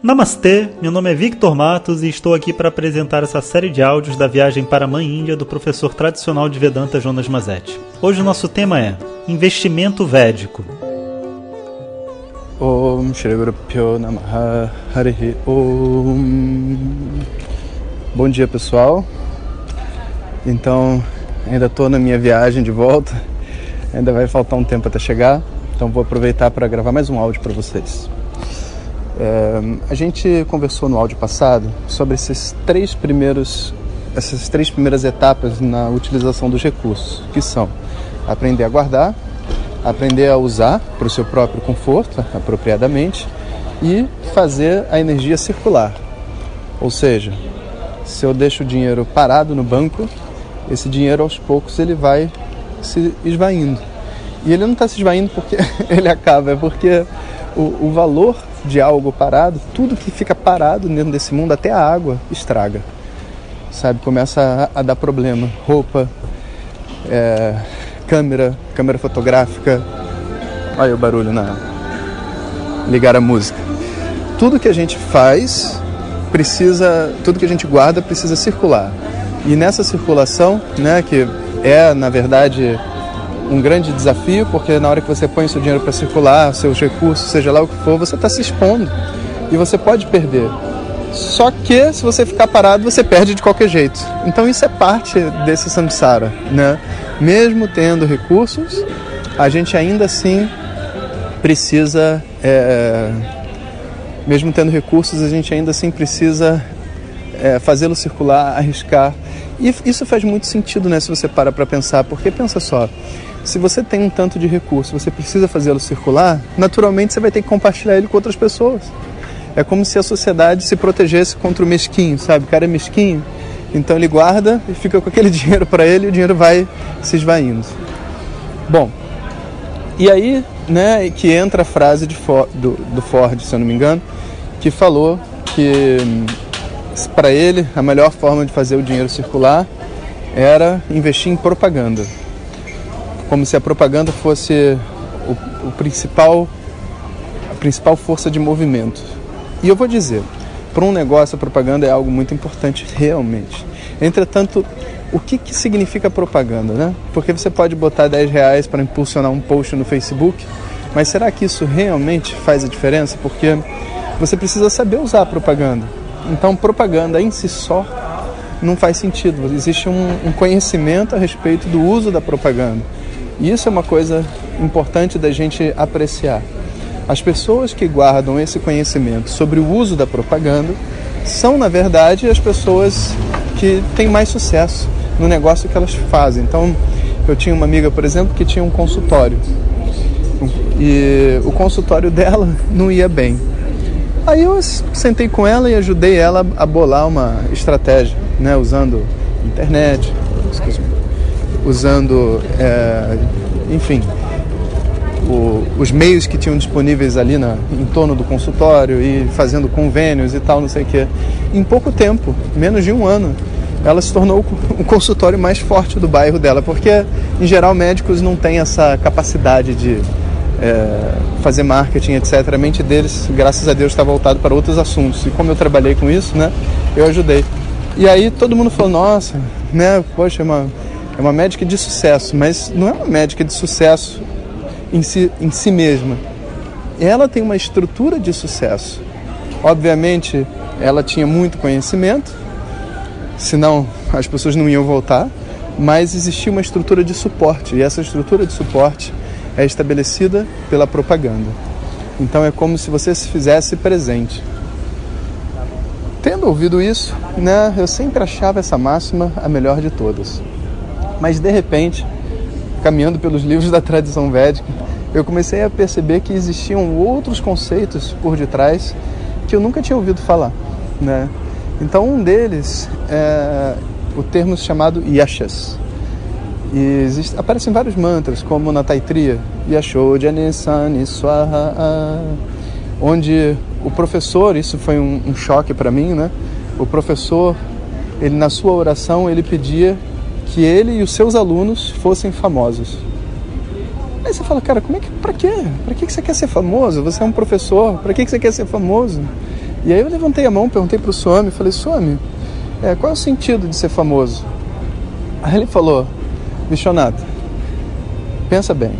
Namastê, meu nome é Victor Matos e estou aqui para apresentar essa série de áudios da viagem para a Mãe Índia do professor tradicional de Vedanta Jonas Mazetti. Hoje o nosso tema é Investimento Védico. Om Shri Guru Namaha Harihi Om. Bom dia pessoal. Então ainda estou na minha viagem de volta. Ainda vai faltar um tempo até chegar. Então vou aproveitar para gravar mais um áudio para vocês é, A gente conversou no áudio passado sobre esses três primeiros essas três primeiras etapas na utilização dos recursos que são aprender a guardar aprender a usar para o seu próprio conforto, apropriadamente, e fazer a energia circular. Ou seja, se eu deixo o dinheiro parado no banco, esse dinheiro aos poucos ele vai se esvaindo. E ele não está se esvaindo porque ele acaba, é porque o, o, valor de algo parado, tudo que fica parado dentro desse mundo, até a água, estraga. Sabe, começa a, a dar problema. Roupa, é, câmera, câmera fotográfica. Olha o barulho na ligar a música. Tudo que a gente faz precisa, tudo que a gente guarda precisa circular. E nessa circulação, né, que é na verdade um grande desafio, porque na hora que você põe seu dinheiro para circular, seus recursos, seja lá o que for, você está se expondo e você pode perder. Só que se você ficar parado, você perde de qualquer jeito. Então isso é parte desse samsara, né? mesmo tendo recursos, a gente ainda assim precisa, é, mesmo tendo recursos, a gente ainda assim precisa é, fazê-lo circular, arriscar. E isso faz muito sentido, né, se você para para pensar, porque pensa só, se você tem um tanto de recurso, você precisa fazê-lo circular, naturalmente você vai ter que compartilhar ele com outras pessoas. É como se a sociedade se protegesse contra o mesquinho, sabe? O cara é mesquinho, então ele guarda e fica com aquele dinheiro para ele e o dinheiro vai se esvaindo. Bom, e aí né, que entra a frase de For, do, do Ford, se eu não me engano, que falou que para ele a melhor forma de fazer o dinheiro circular era investir em propaganda. Como se a propaganda fosse o, o principal, a principal força de movimento. E eu vou dizer, para um negócio, a propaganda é algo muito importante, realmente. Entretanto, o que, que significa propaganda, né? Porque você pode botar 10 reais para impulsionar um post no Facebook, mas será que isso realmente faz a diferença? Porque você precisa saber usar a propaganda. Então, propaganda em si só não faz sentido. Existe um, um conhecimento a respeito do uso da propaganda. E isso é uma coisa importante da gente apreciar. As pessoas que guardam esse conhecimento sobre o uso da propaganda são, na verdade, as pessoas que têm mais sucesso no negócio que elas fazem. Então, eu tinha uma amiga, por exemplo, que tinha um consultório e o consultório dela não ia bem. Aí eu sentei com ela e ajudei ela a bolar uma estratégia, né, usando internet, usando, é, enfim, o, os meios que tinham disponíveis ali na, em torno do consultório e fazendo convênios e tal, não sei o quê. Em pouco tempo, menos de um ano, ela se tornou o consultório mais forte do bairro dela, porque em geral médicos não têm essa capacidade de é, fazer marketing, etc. A mente deles, graças a Deus, está voltado para outros assuntos. E como eu trabalhei com isso, né, eu ajudei. E aí todo mundo falou, nossa, né, poxa, é uma, é uma médica de sucesso, mas não é uma médica de sucesso em si, em si mesma. Ela tem uma estrutura de sucesso. Obviamente, ela tinha muito conhecimento, senão as pessoas não iam voltar, mas existia uma estrutura de suporte, e essa estrutura de suporte é estabelecida pela propaganda. Então é como se você se fizesse presente. Tendo ouvido isso, né, eu sempre achava essa máxima a melhor de todas. Mas de repente, caminhando pelos livros da tradição védica, eu comecei a perceber que existiam outros conceitos por detrás que eu nunca tinha ouvido falar, né? Então um deles é o termo chamado yashas. E existe, aparecem vários mantras, como na Taitriya, Yashodjanesani Swaha, onde o professor, isso foi um, um choque para mim, né? O professor, ele na sua oração, ele pedia que ele e os seus alunos fossem famosos. Aí você fala, cara, como é que, pra quê? Pra que você quer ser famoso? Você é um professor, pra que você quer ser famoso? E aí eu levantei a mão, perguntei para o Swami, falei, Swami, é, qual é o sentido de ser famoso? Aí ele falou, Vishwanatha, pensa bem,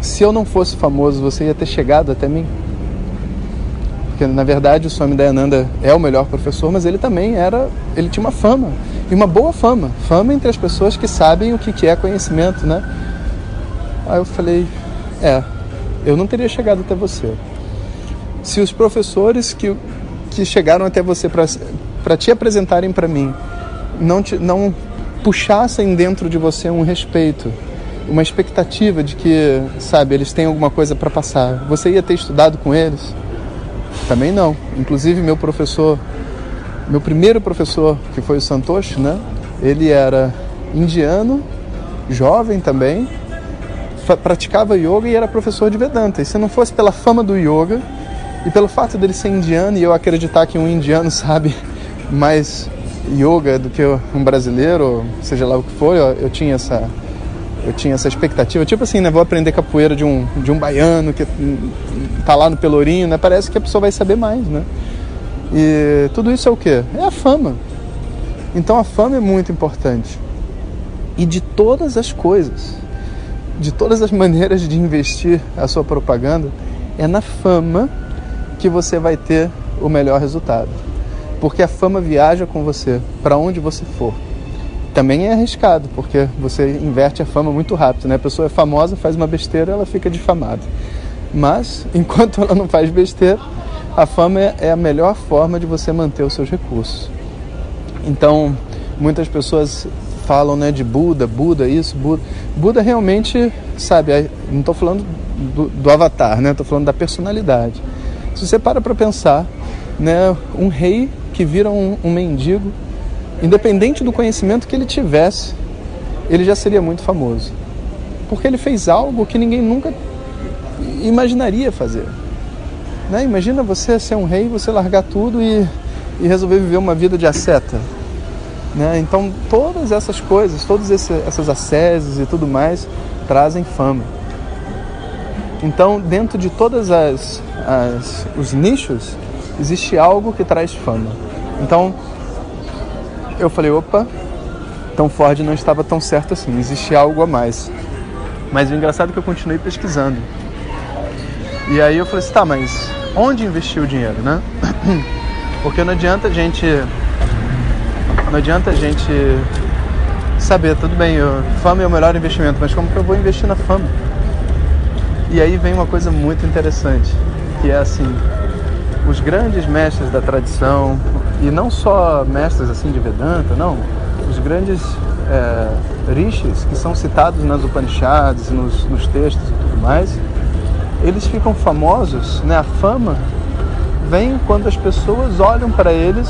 se eu não fosse famoso, você ia ter chegado até mim? Porque na verdade o Swami Dayananda é o melhor professor, mas ele também era, ele tinha uma fama, e uma boa fama, fama entre as pessoas que sabem o que é conhecimento, né? Aí eu falei, é, eu não teria chegado até você. Se os professores que, que chegaram até você para te apresentarem para mim não, te, não puxassem dentro de você um respeito, uma expectativa de que, sabe, eles têm alguma coisa para passar, você ia ter estudado com eles? Também não. Inclusive, meu professor, meu primeiro professor, que foi o Santoshi, né? Ele era indiano, jovem também, praticava yoga e era professor de Vedanta. E se não fosse pela fama do yoga e pelo fato dele ser indiano e eu acreditar que um indiano sabe mais yoga do que um brasileiro, seja lá o que for, eu, eu tinha essa eu tinha essa expectativa, tipo assim, né, vou aprender capoeira de um de um baiano que tá lá no Pelourinho, né? Parece que a pessoa vai saber mais, né? E tudo isso é o quê? É a fama. Então a fama é muito importante. E de todas as coisas, de todas as maneiras de investir a sua propaganda, é na fama que você vai ter o melhor resultado. Porque a fama viaja com você para onde você for. Também é arriscado, porque você inverte a fama muito rápido, né? A pessoa é famosa, faz uma besteira, ela fica difamada. Mas, enquanto ela não faz besteira, a fama é a melhor forma de você manter os seus recursos. Então, muitas pessoas falam né, de Buda, Buda isso, Buda. Buda realmente, sabe, não estou falando do, do, avatar, né? Estou falando da personalidade. Se você para para pensar, né, um rei que vira um, um mendigo, independente do conhecimento que ele tivesse, ele já seria muito famoso. Porque ele fez algo que ninguém nunca imaginaria fazer. Né? Imagina você ser um rei, você largar tudo e, e resolver viver uma vida de asceta. Né? Então, todas essas coisas, todas essas asceses e tudo mais, trazem fama. Então, dentro de todas as, as os nichos, existe algo que traz fama. Então, eu falei, opa, então Ford não estava tão certo assim, existe algo a mais. Mas o engraçado é que eu continuei pesquisando. E aí eu falei assim, tá, mas onde investir o dinheiro, né? Porque não adianta a gente não adianta a gente saber, tudo bem, eu, fama é o melhor investimento, mas como que eu vou investir na fama? E aí vem uma coisa muito interessante, que é assim, os grandes mestres da tradição, e não só mestres assim de Vedanta, não, os grandes é, rishis que são citados nas Upanishads, nos, nos textos e tudo mais, eles ficam famosos, né? A fama vem quando as pessoas olham para eles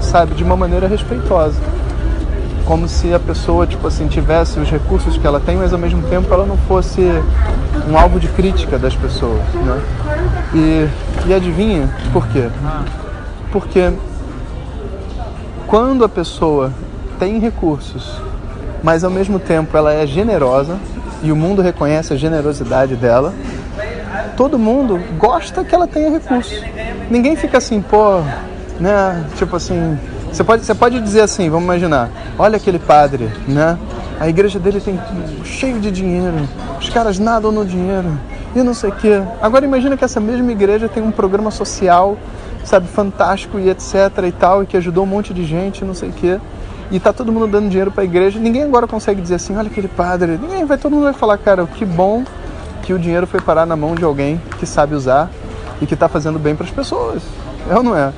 sabe, de uma maneira respeitosa. Como se a pessoa, tipo assim, tivesse os recursos que ela tem, mas ao mesmo tempo ela não fosse um alvo de crítica das pessoas, né? E, e adivinha por quê? Porque quando a pessoa tem recursos, mas ao mesmo tempo ela é generosa e o mundo reconhece a generosidade dela, todo mundo gosta que ela tenha recursos. Ninguém fica assim, pô, né? Tipo assim, você pode, você pode dizer assim, vamos imaginar, olha aquele padre, né? A igreja dele tem cheio de dinheiro, os caras nadam no dinheiro e não sei o quê. Agora imagina que essa mesma igreja tem um programa social, sabe, fantástico e etc e tal, e que ajudou um monte de gente, não sei o quê. E tá todo mundo dando dinheiro para a igreja. Ninguém agora consegue dizer assim, olha aquele padre. Ninguém vai, todo mundo vai falar, cara, que bom que o dinheiro foi parar na mão de alguém que sabe usar e que está fazendo bem para as pessoas. É ou não é?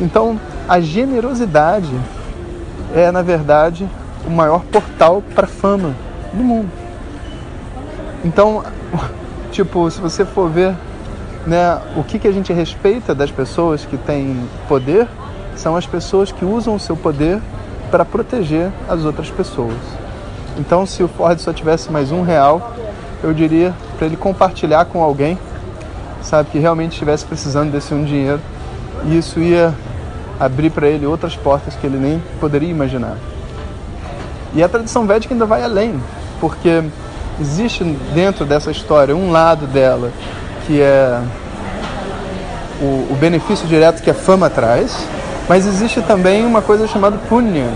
Então, a generosidade é, na verdade, o maior portal para fama do mundo. Então, tipo, se você for ver né, o que, que a gente respeita das pessoas que têm poder, são as pessoas que usam o seu poder para proteger as outras pessoas. Então, se o Ford só tivesse mais um real, eu diria para ele compartilhar com alguém, sabe, que realmente estivesse precisando desse um dinheiro, e isso ia abrir para ele outras portas que ele nem poderia imaginar. E a tradição védica ainda vai além, porque existe dentro dessa história um lado dela que é o, o benefício direto que a fama traz, mas existe também uma coisa chamada punya,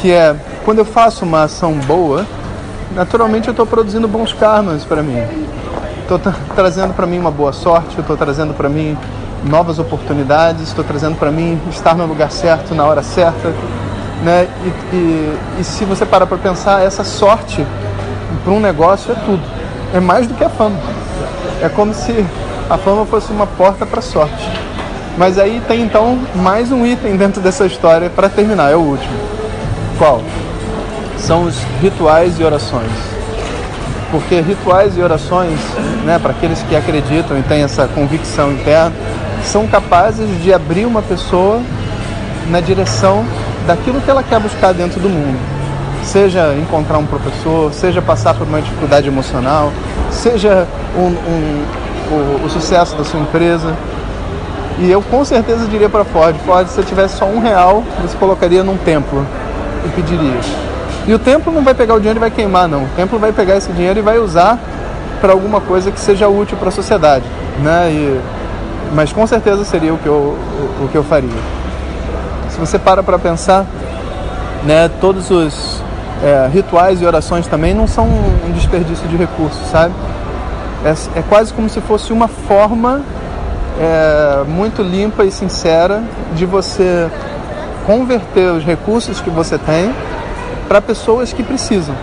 que é quando eu faço uma ação boa, naturalmente eu estou produzindo bons karmas para mim. Estou trazendo para mim uma boa sorte, estou trazendo para mim novas oportunidades, estou trazendo para mim estar no lugar certo, na hora certa. Né? E, e, e se você parar para pensar, essa sorte para um negócio é tudo. É mais do que a fama. É como se a fama fosse uma porta para sorte. Mas aí tem então mais um item dentro dessa história para terminar, é o último. Qual? São os rituais e orações. Porque rituais e orações, né, para aqueles que acreditam e têm essa convicção interna, são capazes de abrir uma pessoa na direção daquilo que ela quer buscar dentro do mundo. Seja encontrar um professor, seja passar por uma dificuldade emocional, seja um, um, o, o sucesso da sua empresa. E eu com certeza diria para Ford, Ford, se você tivesse só um real, você colocaria num templo e pediria. E o templo não vai pegar o dinheiro e vai queimar, não. O templo vai pegar esse dinheiro e vai usar para alguma coisa que seja útil para a sociedade, né? E, mas com certeza seria o que eu, o, o que eu faria. Se você para para pensar, né? Todos os é, rituais e orações também não são um desperdício de recursos, sabe? É, é quase como se fosse uma forma é, muito limpa e sincera de você converter os recursos que você tem para pessoas que precisam.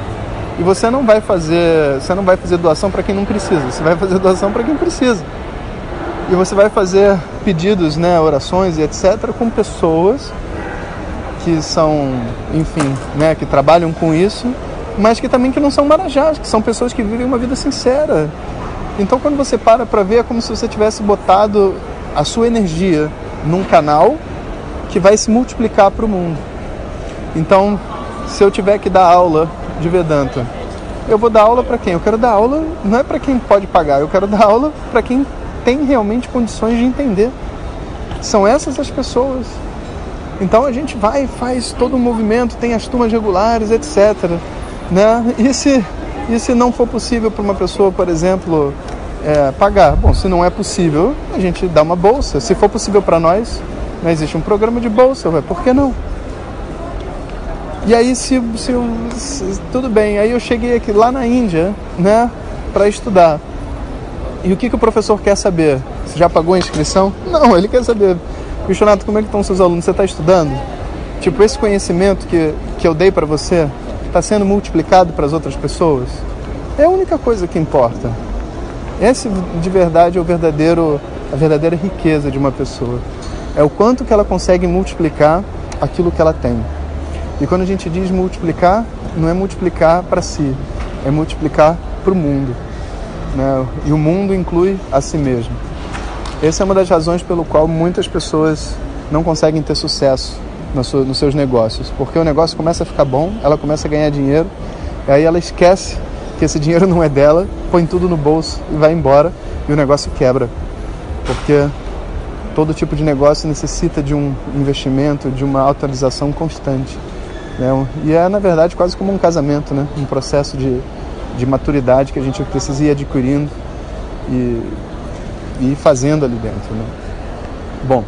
E você não vai fazer, você não vai fazer doação para quem não precisa, você vai fazer doação para quem precisa. E você vai fazer pedidos, né, orações e etc com pessoas que são, enfim, né, que trabalham com isso, mas que também que não são marajás, que são pessoas que vivem uma vida sincera, então, quando você para para ver, é como se você tivesse botado a sua energia num canal que vai se multiplicar para o mundo. Então, se eu tiver que dar aula de Vedanta, eu vou dar aula para quem? Eu quero dar aula não é para quem pode pagar, eu quero dar aula para quem tem realmente condições de entender. São essas as pessoas. Então a gente vai faz todo o movimento, tem as turmas regulares, etc. Né? E se e se não for possível para uma pessoa, por exemplo, é, pagar? Bom, se não é possível, a gente dá uma bolsa. Se for possível para nós, não existe um programa de bolsa, ué, por que não? E aí, se, se, se, tudo bem, aí eu cheguei aqui lá na Índia, né, para estudar. E o que, que o professor quer saber? Você já pagou a inscrição? Não, ele quer saber, Bichonato, como é que estão seus alunos? Você está estudando? Tipo, esse conhecimento que, que eu dei para você, está sendo multiplicado para as outras pessoas? É a única coisa que importa. Esse de verdade é o verdadeiro, a verdadeira riqueza de uma pessoa. É o quanto que ela consegue multiplicar aquilo que ela tem. E quando a gente diz multiplicar, não é multiplicar para si, é multiplicar para o mundo. Né? E o mundo inclui a si mesmo. Essa é uma das razões pelo qual muitas pessoas não conseguem ter sucesso nos seus negócios, porque o negócio começa a ficar bom, ela começa a ganhar dinheiro, aí ela esquece que esse dinheiro não é dela, põe tudo no bolso e vai embora e o negócio quebra, porque todo tipo de negócio necessita de um investimento, de uma atualização constante. Né? E é, na verdade, quase como um casamento, né? um processo de, de maturidade que a gente precisa ir adquirindo e, e fazendo ali dentro. Né? Bom,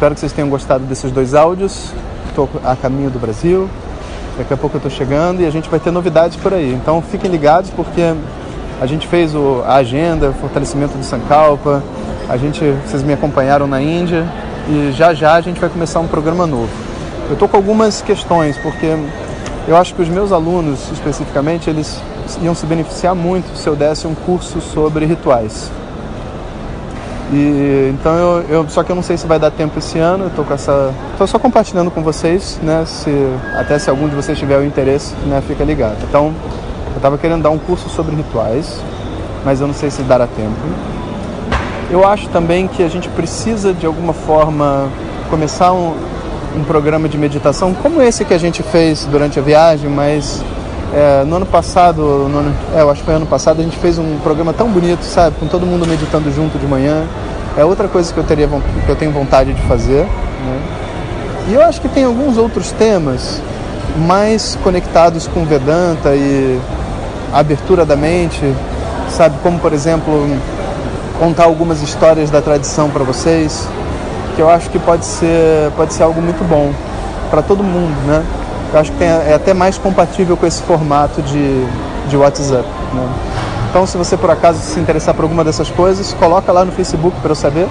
Espero que vocês tenham gostado desses dois áudios. Estou a caminho do Brasil. Daqui a pouco eu estou chegando e a gente vai ter novidades por aí. Então fiquem ligados porque a gente fez o, a agenda, o fortalecimento do Sankalpa. A gente, vocês me acompanharam na Índia e já já a gente vai começar um programa novo. Eu estou com algumas questões porque eu acho que os meus alunos especificamente eles iam se beneficiar muito se eu desse um curso sobre rituais. E, então eu, eu, só que eu não sei se vai dar tempo esse ano, tô com essa. tô só compartilhando com vocês, né? Se, até se algum de vocês tiver o interesse, né, fica ligado. Então, eu estava querendo dar um curso sobre rituais, mas eu não sei se dará tempo. Eu acho também que a gente precisa de alguma forma começar um, um programa de meditação como esse que a gente fez durante a viagem, mas é, no ano passado, no ano, é, eu acho que foi ano passado, a gente fez um programa tão bonito, sabe? Com todo mundo meditando junto de manhã. É outra coisa que eu, teria, que eu tenho vontade de fazer. Né? E eu acho que tem alguns outros temas mais conectados com Vedanta e abertura da mente, sabe? Como, por exemplo, contar algumas histórias da tradição para vocês, que eu acho que pode ser, pode ser algo muito bom para todo mundo, né? Eu acho que é até mais compatível com esse formato de, de WhatsApp, né? Então, se você por acaso se interessar por alguma dessas coisas, coloca lá no Facebook para eu saber,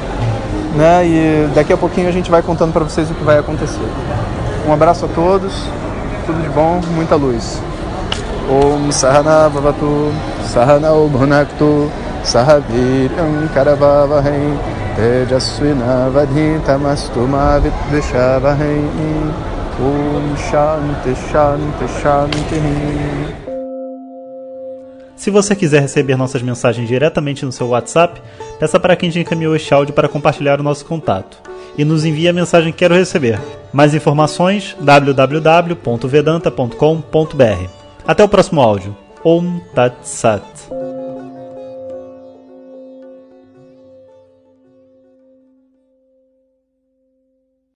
né? E daqui a pouquinho a gente vai contando para vocês o que vai acontecer. Um abraço a todos, tudo de bom, muita luz. Om Sahana Bhavatu Sahana Bhunaktu Sahaviryam Mavidvishavahai Om Shanti Shanti Shanti Se você quiser receber nossas mensagens diretamente no seu WhatsApp, peça para quem te encaminhou este áudio para compartilhar o nosso contato. E nos envie a mensagem Quero Receber. Mais informações www.vedanta.com.br. Até o próximo áudio. Om Tat Sat.